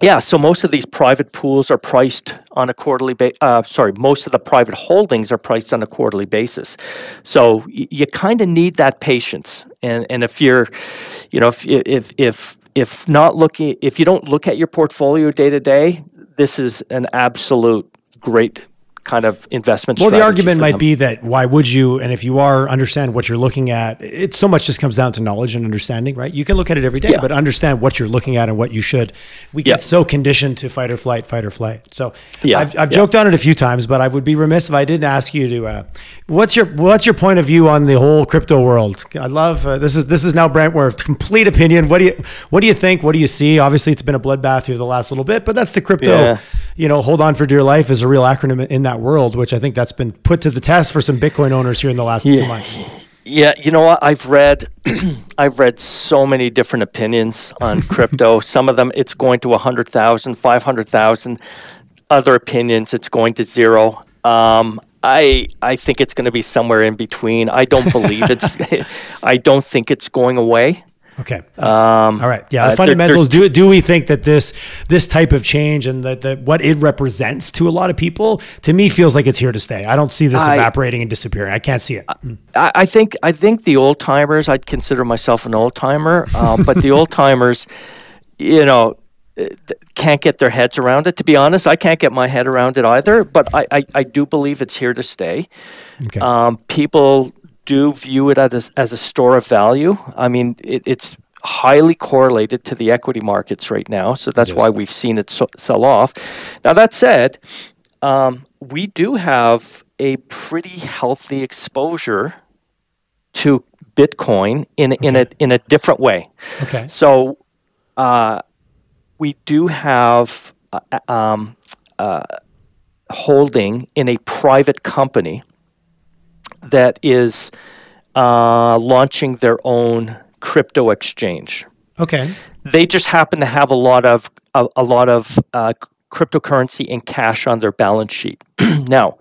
S2: yeah, so most of these private pools are priced on a quarterly ba- uh, sorry, most of the private holdings are priced on a quarterly basis. So y- you kind of need that patience. And and if you're, you know, if if if if not looking if you don't look at your portfolio day to day, this is an absolute great kind of investment
S1: well the argument might be that why would you and if you are understand what you're looking at it so much just comes down to knowledge and understanding right? You can look at it every day yeah. but understand what you're looking at and what you should. We get yeah. so conditioned to fight or flight fight or flight. So yeah. i've, I've joked on it a few times but i would be remiss if i didn't ask you to uh, what's your what's your point of view on the whole crypto world? I love uh, this is this is now brent where complete opinion. What do you what do you think? What do you see? Obviously it's been a bloodbath here the last little bit but that's the crypto you know hold on for dear life is a real acronym in that world, which I think that's been put to the test for some Bitcoin owners here in the last yeah. two months.
S2: Yeah, you know what? I've read, [clears throat] I've read so many different opinions on [laughs] crypto. Some of them, it's going to 100,000, 500,000. Other opinions, it's going to zero. Um, I I think it's going to be somewhere in between. I don't believe it's. [laughs] [laughs] I don't think it's going away.
S1: Okay. Um, All right. Yeah. The uh, fundamentals. There, do do we think that this this type of change and that the what it represents to a lot of people to me feels like it's here to stay. I don't see this I, evaporating and disappearing. I can't see it.
S2: I, I think I think the old timers. I'd consider myself an old timer, um, but the old timers, [laughs] you know, uh, can't get their heads around it. To be honest, I can't get my head around it either. But I I, I do believe it's here to stay. Okay. Um, people do view it as a, as a store of value. I mean, it, it's highly correlated to the equity markets right now, so that's why we've seen it so, sell off. Now that said, um, we do have a pretty healthy exposure to Bitcoin in okay. in a in a different way.
S1: Okay.
S2: So uh, we do have uh, um, uh, holding in a private company that is uh, launching their own crypto exchange.
S1: Okay.
S2: They just happen to have a lot of a, a lot of uh, cryptocurrency and cash on their balance sheet. [clears throat] now,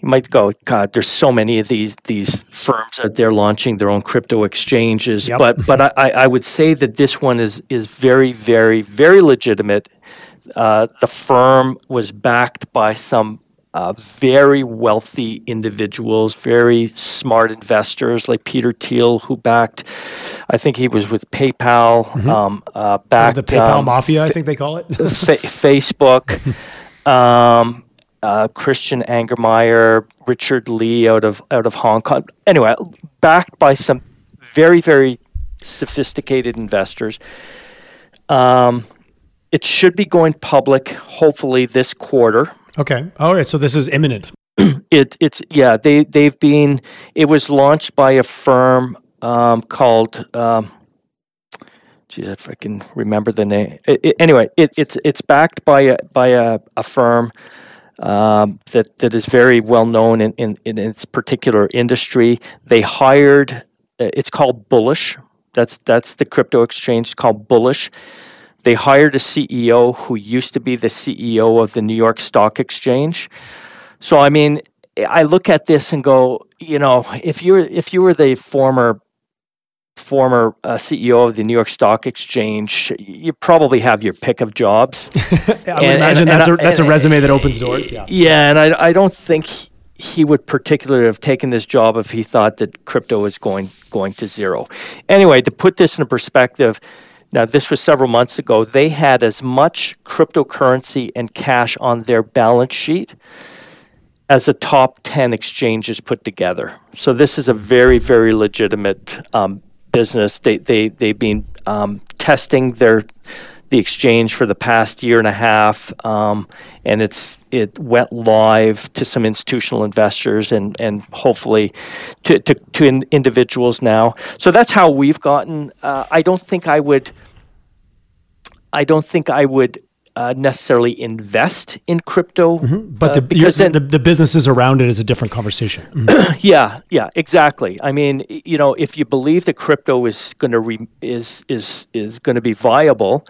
S2: you might go, God, there's so many of these these firms out there launching their own crypto exchanges. Yep. But but I, I would say that this one is is very very very legitimate. Uh, the firm was backed by some uh, very wealthy individuals, very smart investors like Peter Thiel, who backed, I think he was with PayPal, mm-hmm. um, uh, backed
S1: the PayPal um, mafia, I think they call it, [laughs] [laughs]
S2: fa- Facebook, um, uh, Christian Angermayer, Richard Li out of out of Hong Kong. Anyway, backed by some very very sophisticated investors. Um, it should be going public hopefully this quarter.
S1: Okay. All right. So this is imminent. [clears throat]
S2: it it's yeah. They they've been. It was launched by a firm um, called. Um, geez, if I can remember the name. It, it, anyway, it, it's it's backed by a by a, a firm um, that that is very well known in, in, in its particular industry. They hired. Uh, it's called Bullish. That's that's the crypto exchange. Called Bullish. They hired a CEO who used to be the CEO of the New York Stock Exchange. So I mean, I look at this and go, you know, if you're if you were the former former uh, CEO of the New York Stock Exchange, you probably have your pick of jobs. [laughs]
S1: I and, imagine and, that's and, a that's a resume that opens doors.
S2: Yeah, yeah, and I I don't think he would particularly have taken this job if he thought that crypto was going going to zero. Anyway, to put this in perspective, now, this was several months ago. They had as much cryptocurrency and cash on their balance sheet as the top 10 exchanges put together. So, this is a very, very legitimate um, business. They, they, they've been um, testing their the exchange for the past year and a half, um, and it's it went live to some institutional investors and and hopefully to to, to in, individuals now. So that's how we've gotten. Uh, I don't think I would. I don't think I would uh, necessarily invest in crypto.
S1: Mm-hmm. But the, uh, because then, the, the businesses around it is a different conversation.
S2: Mm-hmm. [clears throat] yeah, yeah, exactly. I mean, you know, if you believe that crypto is going to re- is is is going to be viable,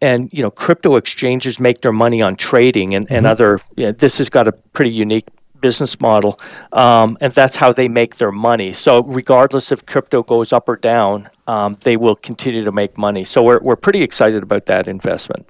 S2: and you know, crypto exchanges make their money on trading and and mm-hmm. other. You know, this has got a pretty unique business model, um, and that's how they make their money. So regardless if crypto goes up or down, um, they will continue to make money. So we're we're pretty excited about that investment.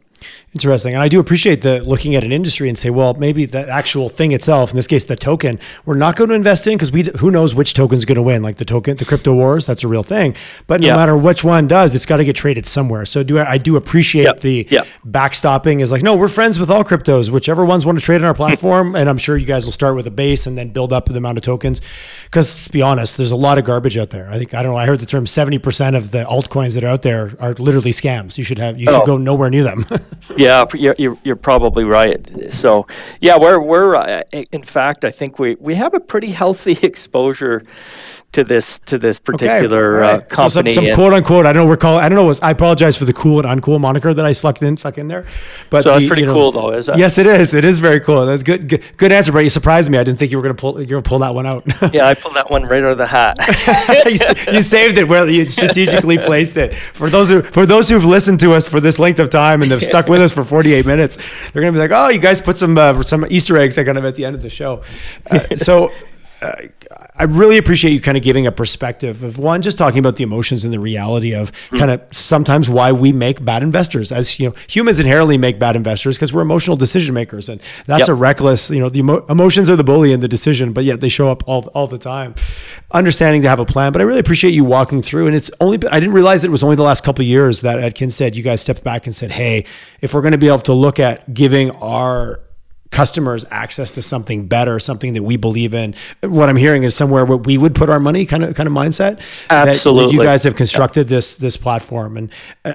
S1: Interesting. And I do appreciate the looking at an industry and say, well, maybe the actual thing itself, in this case, the token, we're not going to invest in because we who knows which token's going to win, like the token, the crypto wars, that's a real thing. But no yeah. matter which one does, it's got to get traded somewhere. So do I, I do appreciate yep. the yep. backstopping is like, no, we're friends with all cryptos, whichever ones want to trade on our platform. and I'm sure you guys will start with a base and then build up the amount of tokens. Because to be honest, there's a lot of garbage out there. I think, I don't know, I heard the term 70% of the altcoins that are out there are literally scams. You should have, you should oh. go nowhere near them. [laughs]
S2: yeah. You're, you're probably right. So, yeah, we're we're uh, in fact, I think we we have a pretty healthy [laughs] exposure to this to this particular
S1: okay.
S2: uh, company. So
S1: some, some quote unquote. I don't know. We're. I don't know. I apologize for the cool and uncool moniker that I stuck in stuck in there.
S2: But so the, that's pretty you know, cool, though. Is it?
S1: Yes, it is. It is very cool. That's good. Good, good answer, but you surprised me. I didn't think you were going to pull. You're going to pull that one out. [laughs]
S2: yeah, I pulled that one right out of the hat. [laughs]
S1: you, you, saved it where you strategically [laughs] placed it. For those who for those who've listened to us for this length of time and have stuck with us for 48 minutes, they're going to be like, "Oh, you guys put some uh, some Easter eggs kind of at the end of the show." Uh, so. Uh, I really appreciate you kind of giving a perspective of one, just talking about the emotions and the reality of mm. kind of sometimes why we make bad investors. As you know, humans inherently make bad investors because we're emotional decision makers, and that's yep. a reckless. You know, the emo- emotions are the bully in the decision, but yet they show up all all the time. Understanding to have a plan, but I really appreciate you walking through. And it's only been, I didn't realize it was only the last couple of years that at Kinsted you guys stepped back and said, "Hey, if we're going to be able to look at giving our customers access to something better, something that we believe in. What I'm hearing is somewhere where we would put our money kind of kind of mindset.
S2: Absolutely,
S1: that, that you guys have constructed this this platform, and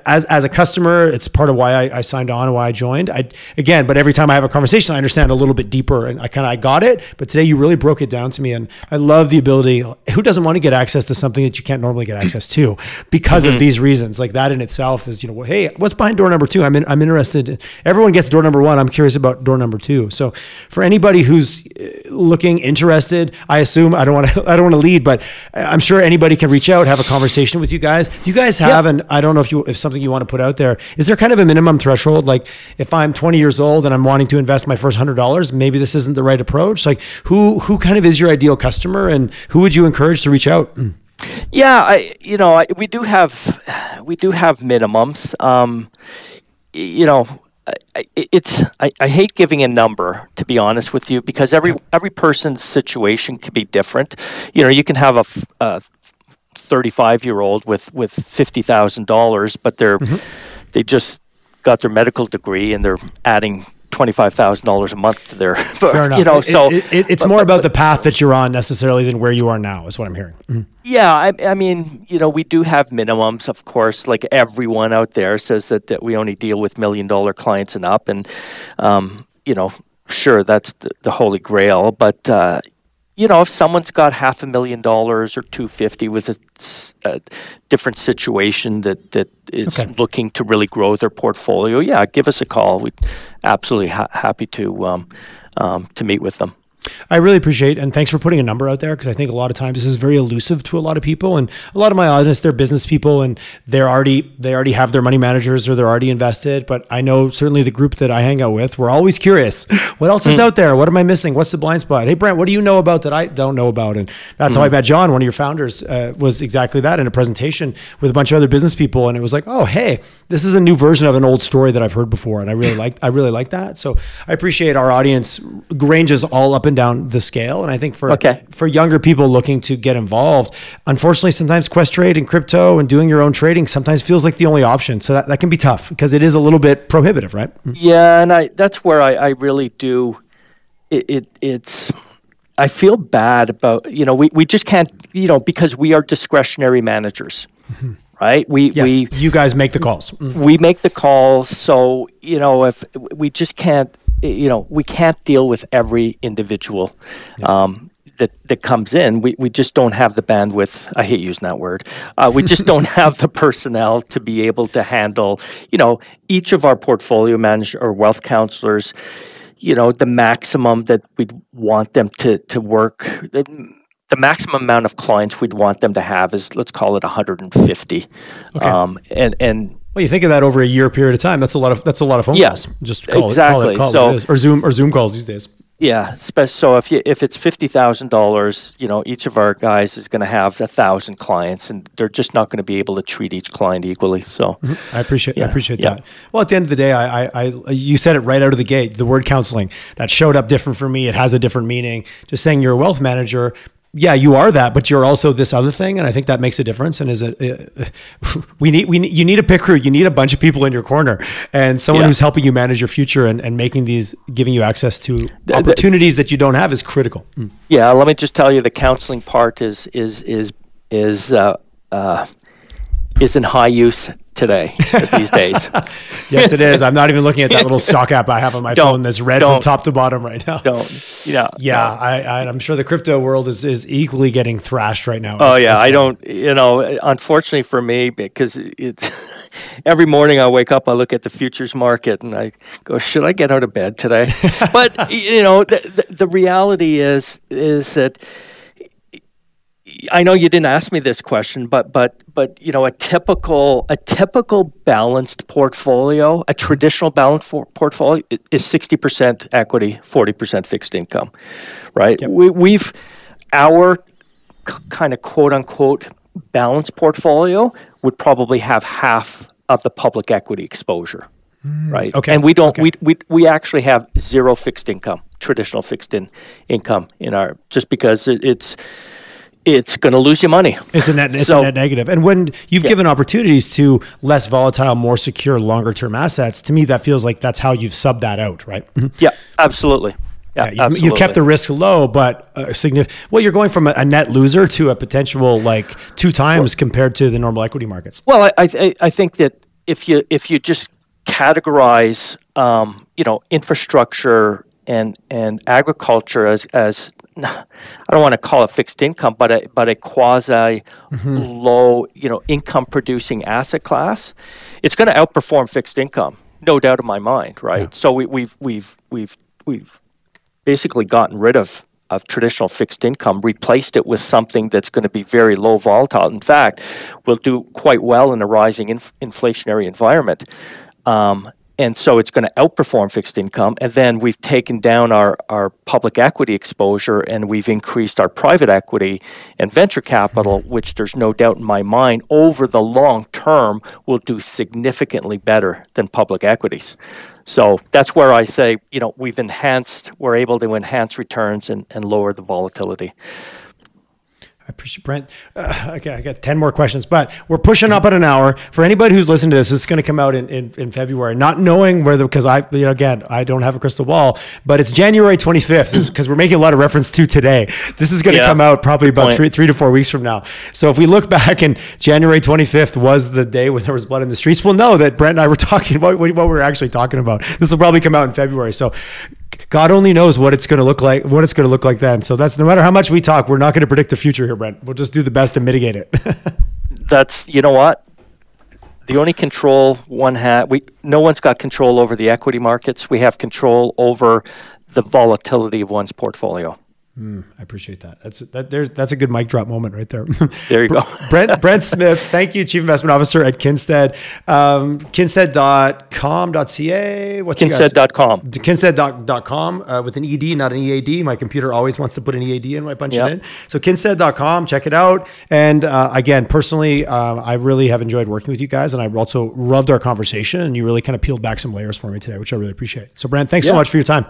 S1: as as a customer, it's part of why I, I, signed on and why I joined. I again, but every time I have a conversation, I understand a little bit deeper, and I kind of I got it. But today, you really broke it down to me, and I love the ability. Who doesn't want to get access to something that you can't normally get access to because mm-hmm. of these reasons? Like that in itself is you know, well, hey, what's behind door number two? I'm in, I'm interested. Everyone gets door number one. I'm curious about door number two. So for anybody who's uh, looking interested, I assume I don't want to [laughs] I don't want to lead, but I'm sure anybody can reach out, have a conversation with you guys. Do you guys have yep. and I don't know if you if something you want to put out there. Is there kind of a minimum threshold? Like if I'm 20 years old and I'm wanting to invest my first hundred dollars, maybe this isn't the right approach. Like who who kind of is your ideal customer and who would you encourage to reach out?
S2: Yeah, I you know I, we do have we do have minimums. Um, you know, it's I, I, hate giving a number to be honest with you because every every person's situation can be different. You know, you can have a, a 35 year old with with fifty thousand dollars, but they're mm-hmm. they just got their medical degree and they're adding twenty-five thousand dollars a month to their. [laughs]
S1: Fair enough. You know, so it, it, it's but, more but, about the path that you're on necessarily than where you are now, is what I'm hearing. Mm-hmm.
S2: Yeah, I, I, mean, you know, we do have minimums, of course. Like everyone out there says that, that we only deal with million-dollar clients and up, and um, you know, sure, that's the, the holy grail. But uh, you know, if someone's got half a million dollars or 250 with a, a different situation that, that is okay. looking to really grow their portfolio, yeah, give us a call. We're absolutely ha- happy to um, um, to meet with them.
S1: I really appreciate and thanks for putting a number out there because I think a lot of times this is very elusive to a lot of people and a lot of my audience they're business people and they're already they already have their money managers or they're already invested but I know certainly the group that I hang out with we're always curious [laughs] what else is hmm. out there what am I missing what's the blind spot hey Brent what do you know about that I don't know about and that's mm-hmm. how I hmm. met John one of your founders uh, was exactly that in a presentation with a bunch of other business people and it was like oh hey this is a new version of an old story that I've heard before and I really [laughs] like I really like that so I appreciate our audience ranges all up and down the scale. And I think for okay. for younger people looking to get involved, unfortunately, sometimes Questrade and crypto and doing your own trading sometimes feels like the only option. So that, that can be tough because it is a little bit prohibitive, right?
S2: Mm. Yeah, and I that's where I, I really do. It, it it's. I feel bad about you know we, we just can't you know because we are discretionary managers. Mm-hmm right?
S1: We yes, we you guys make the calls.
S2: Mm-hmm. We make the calls, so you know if we just can't you know, we can't deal with every individual um, that, that comes in. We, we just don't have the bandwidth. I hate using that word. Uh, we just don't [laughs] have the personnel to be able to handle, you know, each of our portfolio managers or wealth counselors, you know, the maximum that we'd want them to, to work. The maximum amount of clients we'd want them to have is let's call it 150, okay. um, and and
S1: well, you think of that over a year period of time. That's a lot of that's a lot of phone
S2: yeah,
S1: calls. Just call
S2: exactly.
S1: it, call it, call so, it or Zoom or Zoom calls these days.
S2: Yeah, so if you if it's fifty thousand dollars, you know, each of our guys is going to have a thousand clients, and they're just not going to be able to treat each client equally. So,
S1: mm-hmm. I appreciate yeah, I appreciate yeah. that. Well, at the end of the day, I, I, I, you said it right out of the gate. The word counseling that showed up different for me. It has a different meaning. Just saying you're a wealth manager yeah, you are that, but you're also this other thing, and I think that makes a difference. And is it uh, [laughs] we need we need, you need a pick crew, you need a bunch of people in your corner, and someone yeah. who's helping you manage your future and, and making these giving you access to opportunities that you don't have is critical.
S2: Mm. Yeah, let me just tell you, the counseling part is is is is uh, uh, is in high use today these days. [laughs]
S1: yes, it is. I'm not even looking at that little stock app I have on my
S2: Don't-
S1: phone that's red from top to bottom right now.
S2: Don't yeah [laughs]
S1: Yeah, I, I, I'm sure the crypto world is, is equally getting thrashed right now.
S2: Oh
S1: as-
S2: yeah,
S1: as
S2: I don't. You know, unfortunately for me, because it's [laughs] every morning I wake up, I look at the futures market and I go, "Should I get out of bed today?" but you know, the, the, the reality is is that I know you didn't ask me this question, but but but you know, a typical a typical balanced portfolio, a traditional balanced for, portfolio, is sixty percent equity, forty percent fixed income, right? We, we've our kind of quote unquote balanced portfolio would probably have half of the public equity exposure, hmm, right?
S1: okay,
S2: And we don't,
S1: okay.
S2: we, we, we actually have zero fixed income, traditional fixed in, income in our, just because it, it's, it's going to lose you money.
S1: It's a net. It's
S2: So-
S1: a net negative. And when you've given opportunities to less volatile, more secure, longer term assets, to me that feels like that's how you've subbed that out, right?
S2: Yeah, absolutely. Yeah,
S1: Yeah, you've, you've kept the risk low, but uh, significant. Well, you're going from a, a net loser to a potential like two times compared to the normal equity markets.
S2: Well, I, I, I think that if you if you just categorize, um, you know, infrastructure and and agriculture as as I don't want to call it fixed income, but a but a quasi low, you know, income producing asset class, it's going to outperform fixed income, no doubt in my mind, right? So we, we've we've we've we've basically gotten rid of of traditional fixed income, replaced it with something that's going to be very low volatile. In fact, will do quite well in a rising inf- inflationary environment. Um, and so it's going to outperform fixed income. And then we've taken down our, our public equity exposure and we've increased our private equity and venture capital, mm-hmm. which there's no doubt in my mind over the long term will do significantly better than public equities. So that's where I say, you know, we've enhanced, we're able to enhance returns and, and lower the volatility.
S1: I appreciate Brent. Uh, [laughs] okay, I got 10 more questions, but we're pushing up at an hour. For anybody who's listening to this, this is going to come out in, in, in February, not knowing whether, because I, you know, again, I don't have a crystal ball, but it's January 25th because [clears throat] we're making a lot of reference to today. This is going to
S2: Yeah,
S1: come out probably about
S2: point.
S1: three, three to four weeks from now. So if we look back and January 25th was the day when there was blood in the streets, we'll know that Brent and I were [laughs] talking about what, what we were actually talking about. This will probably come out in February. So God only knows what it's going to look like, what it's going to look like then. So that's no matter how much we talk, we're not going to predict the future here, Brent. We'll just do the best to mitigate it. [laughs]
S2: That's, you know what? The only control one had, we, no one's got control over the equity markets. We have control over the volatility of one's portfolio.
S1: I appreciate that. That's that. There's that's a good mic drop moment right there. [laughs]
S2: There you go.
S1: Brent Brent Smith, thank you, Chief Investment Officer at Kinsted. Um, Kinsted.com.ca. What's
S2: Kinsted.com.
S1: Kinsted.com uh, with an ED, not an EAD. My computer always wants to put an EAD in when I punch
S2: Yep.
S1: it in. So Kinsted.com, check it out. And uh, again, personally, um, I really have enjoyed working with you guys, and I also loved our conversation. And you really kind of peeled back some layers for me today, which I really appreciate. So, Brent, thanks so much for your time.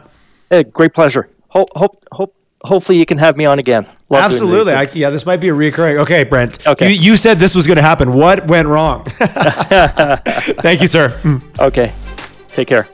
S2: Hey, great pleasure. Hope, hope, hope, hopefully you can have me on again. Love
S1: Absolutely. I, yeah, this might be a recurring. Okay, Brent.
S2: Okay.
S1: You, you said this was going to happen. What went wrong? [laughs] [laughs] Thank you, sir.
S2: okay. Take care.